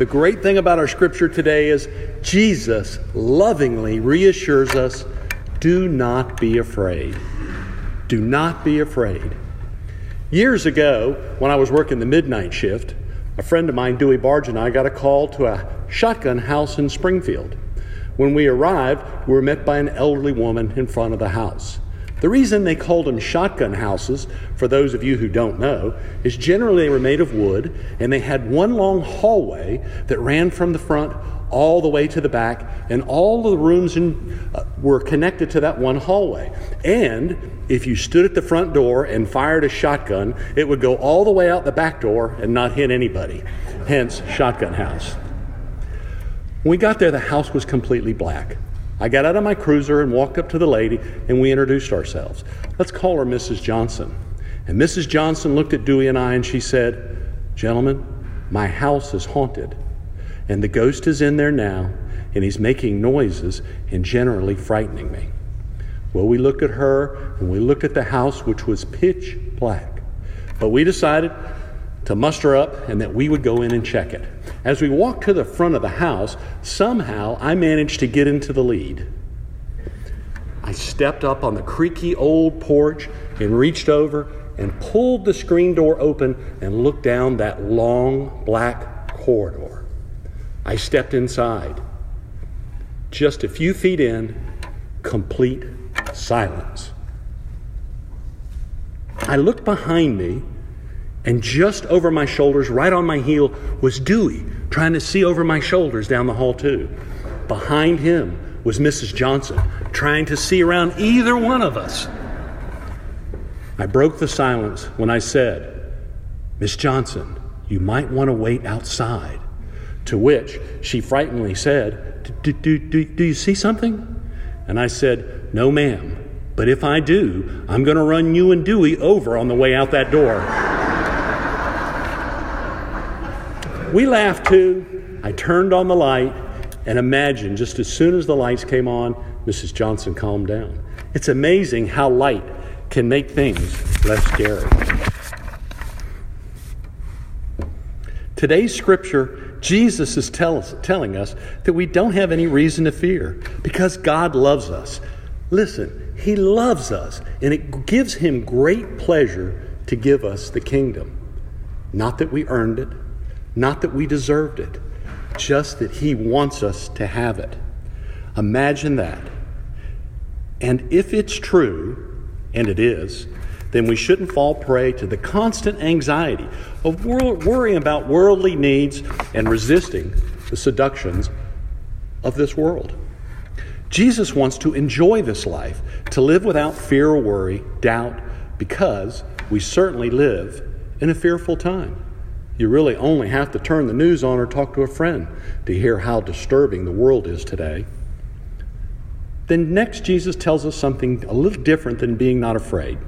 the great thing about our scripture today is Jesus lovingly reassures us do not be afraid. Do not be afraid. Years ago, when I was working the midnight shift, a friend of mine, Dewey Barge, and I got a call to a shotgun house in Springfield. When we arrived, we were met by an elderly woman in front of the house. The reason they called them shotgun houses, for those of you who don't know, is generally they were made of wood and they had one long hallway that ran from the front all the way to the back, and all the rooms in, uh, were connected to that one hallway. And if you stood at the front door and fired a shotgun, it would go all the way out the back door and not hit anybody. Hence, shotgun house. When we got there, the house was completely black. I got out of my cruiser and walked up to the lady, and we introduced ourselves. Let's call her Mrs. Johnson. And Mrs. Johnson looked at Dewey and I and she said, Gentlemen, my house is haunted. And the ghost is in there now, and he's making noises and generally frightening me. Well, we looked at her and we looked at the house, which was pitch black. But we decided to muster up and that we would go in and check it. As we walked to the front of the house, somehow I managed to get into the lead. I stepped up on the creaky old porch and reached over and pulled the screen door open and looked down that long black corridor. I stepped inside. Just a few feet in, complete silence. I looked behind me, and just over my shoulders, right on my heel, was Dewey trying to see over my shoulders down the hall, too. Behind him was Mrs. Johnson trying to see around either one of us. I broke the silence when I said, Miss Johnson, you might want to wait outside. To which she frighteningly said, do, do you see something? And I said, No, ma'am. But if I do, I'm going to run you and Dewey over on the way out that door. We laughed too. I turned on the light and imagine just as soon as the lights came on, Mrs. Johnson calmed down. It's amazing how light can make things less scary. Today's scripture Jesus is tell telling us that we don't have any reason to fear because God loves us. Listen, He loves us, and it gives Him great pleasure to give us the kingdom. Not that we earned it, not that we deserved it, just that He wants us to have it. Imagine that. And if it's true, and it is, then we shouldn't fall prey to the constant anxiety of worrying about worldly needs and resisting the seductions of this world. Jesus wants to enjoy this life, to live without fear or worry, doubt, because we certainly live in a fearful time. You really only have to turn the news on or talk to a friend to hear how disturbing the world is today. Then, next, Jesus tells us something a little different than being not afraid.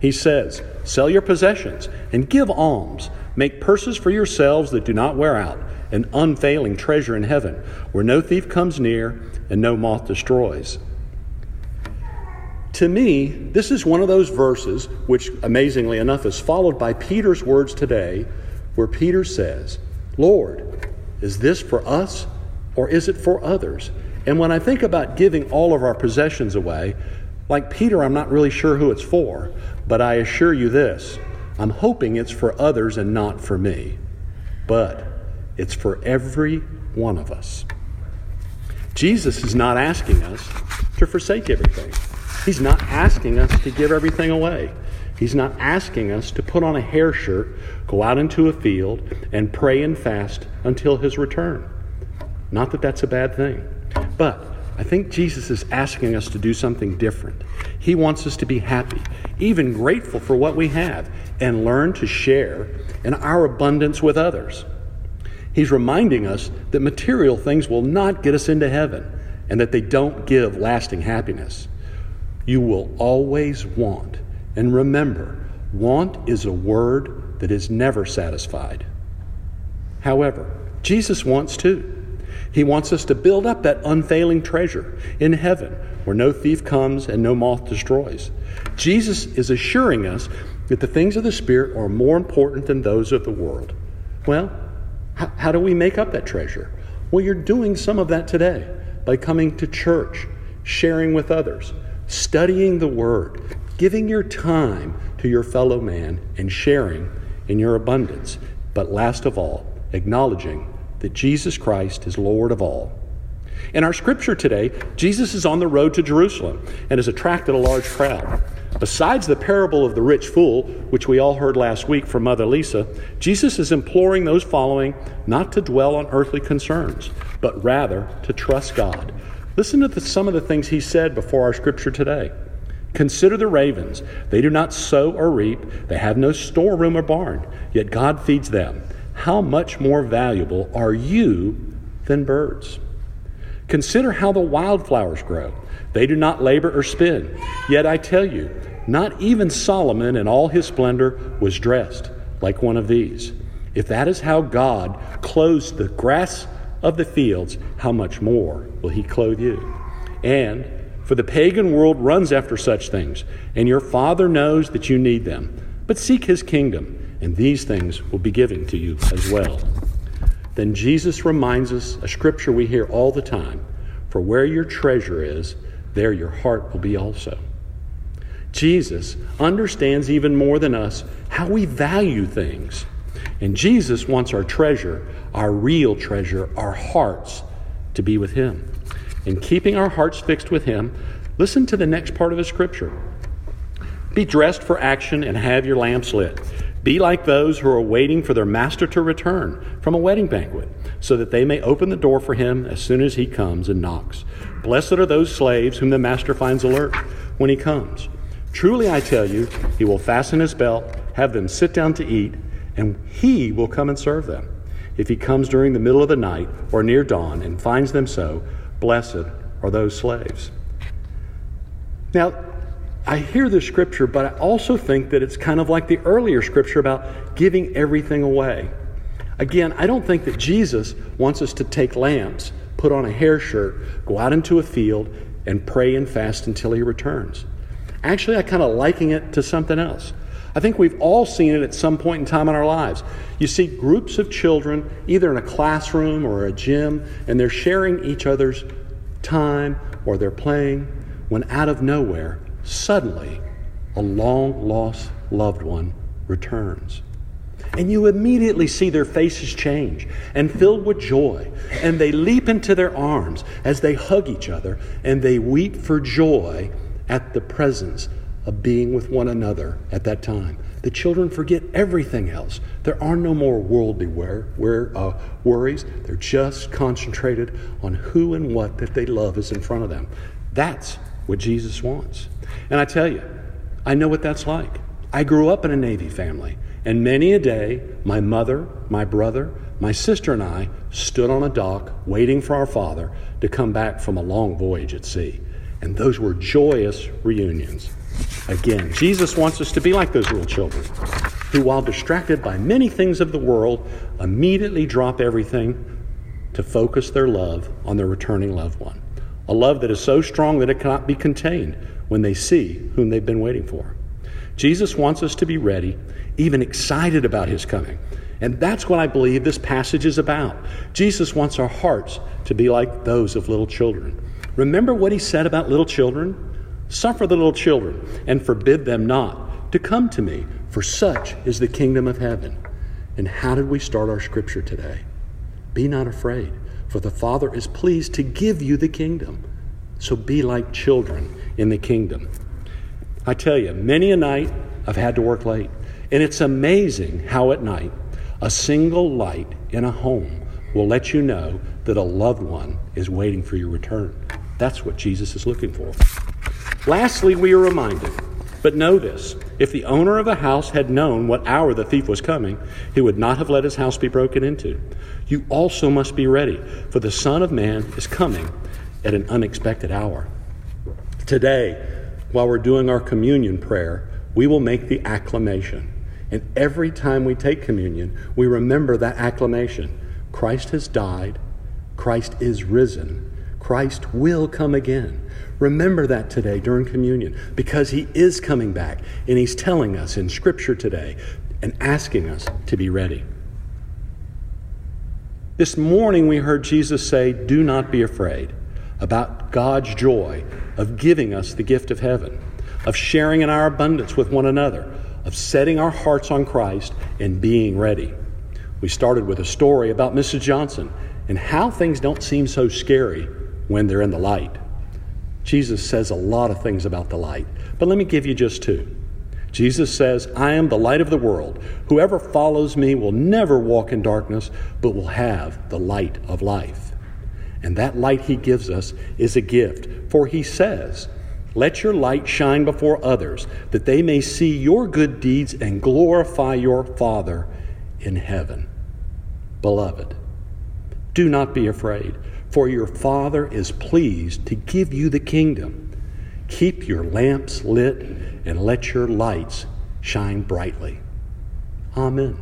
He says, Sell your possessions and give alms. Make purses for yourselves that do not wear out, an unfailing treasure in heaven, where no thief comes near and no moth destroys. To me, this is one of those verses which, amazingly enough, is followed by Peter's words today, where Peter says, Lord, is this for us or is it for others? And when I think about giving all of our possessions away, like Peter, I'm not really sure who it's for, but I assure you this I'm hoping it's for others and not for me. But it's for every one of us. Jesus is not asking us to forsake everything. He's not asking us to give everything away. He's not asking us to put on a hair shirt, go out into a field, and pray and fast until his return. Not that that's a bad thing. But I think Jesus is asking us to do something different. He wants us to be happy, even grateful for what we have, and learn to share in our abundance with others. He's reminding us that material things will not get us into heaven and that they don't give lasting happiness. You will always want. And remember, want is a word that is never satisfied. However, Jesus wants to. He wants us to build up that unfailing treasure in heaven where no thief comes and no moth destroys. Jesus is assuring us that the things of the Spirit are more important than those of the world. Well, How, do we make up that treasure? Well, you're doing some of that today by coming to church, sharing with others, studying the Word, giving your time to your fellow man, and sharing in your abundance. But last of all, acknowledging that Jesus Christ is Lord of all. In our scripture today, Jesus is on the road to Jerusalem and has attracted a large crowd. Besides the parable of the rich fool, which we all heard last week from Mother Lisa, Jesus is imploring those following not to dwell on earthly concerns, but rather to trust God. Listen to the, some of the things he said before our scripture today. Consider the ravens. They do not sow or reap, they have no storeroom or barn, yet God feeds them. How much more valuable are you than birds? Consider how the wildflowers grow. They do not labor or spin. Yet I tell you, not even Solomon in all his splendor was dressed like one of these. If that is how God clothes the grass of the fields, how much more will he clothe you? And for the pagan world runs after such things, and your Father knows that you need them. But seek his kingdom, and these things will be given to you as well. Then Jesus reminds us a scripture we hear all the time For where your treasure is, there your heart will be also. Jesus understands even more than us how we value things. And Jesus wants our treasure, our real treasure, our hearts, to be with Him. In keeping our hearts fixed with Him, listen to the next part of the scripture. Be dressed for action and have your lamps lit. Be like those who are waiting for their master to return from a wedding banquet, so that they may open the door for him as soon as he comes and knocks. Blessed are those slaves whom the master finds alert when he comes. Truly I tell you, he will fasten his belt, have them sit down to eat, and he will come and serve them. If he comes during the middle of the night or near dawn and finds them so, blessed are those slaves. Now, I hear the scripture, but I also think that it's kind of like the earlier scripture about giving everything away. Again, I don't think that Jesus wants us to take lamps, put on a hair shirt, go out into a field, and pray and fast until he returns. Actually, I kind of liken it to something else. I think we've all seen it at some point in time in our lives. You see groups of children, either in a classroom or a gym, and they're sharing each other's time or they're playing, when out of nowhere, suddenly a long lost loved one returns. And you immediately see their faces change and filled with joy. And they leap into their arms as they hug each other and they weep for joy at the presence of being with one another at that time. The children forget everything else. There are no more worldly where, where, uh, worries. They're just concentrated on who and what that they love is in front of them. That's what Jesus wants. And I tell you, I know what that's like. I grew up in a Navy family, and many a day, my mother, my brother, my sister, and I stood on a dock waiting for our father to come back from a long voyage at sea. And those were joyous reunions. Again, Jesus wants us to be like those little children who, while distracted by many things of the world, immediately drop everything to focus their love on their returning loved one. A love that is so strong that it cannot be contained when they see whom they've been waiting for. Jesus wants us to be ready, even excited about his coming. And that's what I believe this passage is about. Jesus wants our hearts to be like those of little children. Remember what he said about little children? Suffer the little children and forbid them not to come to me, for such is the kingdom of heaven. And how did we start our scripture today? Be not afraid, for the Father is pleased to give you the kingdom. So be like children in the kingdom. I tell you, many a night I've had to work late. And it's amazing how at night a single light in a home will let you know that a loved one is waiting for your return. That's what Jesus is looking for. Lastly, we are reminded, but know this if the owner of a house had known what hour the thief was coming, he would not have let his house be broken into. You also must be ready, for the Son of Man is coming at an unexpected hour. Today, while we're doing our communion prayer, we will make the acclamation. And every time we take communion, we remember that acclamation Christ has died, Christ is risen, Christ will come again. Remember that today during communion because he is coming back and he's telling us in Scripture today and asking us to be ready. This morning we heard Jesus say, Do not be afraid, about God's joy of giving us the gift of heaven, of sharing in our abundance with one another, of setting our hearts on Christ and being ready. We started with a story about Mrs. Johnson and how things don't seem so scary when they're in the light. Jesus says a lot of things about the light, but let me give you just two. Jesus says, I am the light of the world. Whoever follows me will never walk in darkness, but will have the light of life. And that light he gives us is a gift, for he says, Let your light shine before others, that they may see your good deeds and glorify your Father in heaven. Beloved, do not be afraid, for your Father is pleased to give you the kingdom. Keep your lamps lit and let your lights shine brightly. Amen.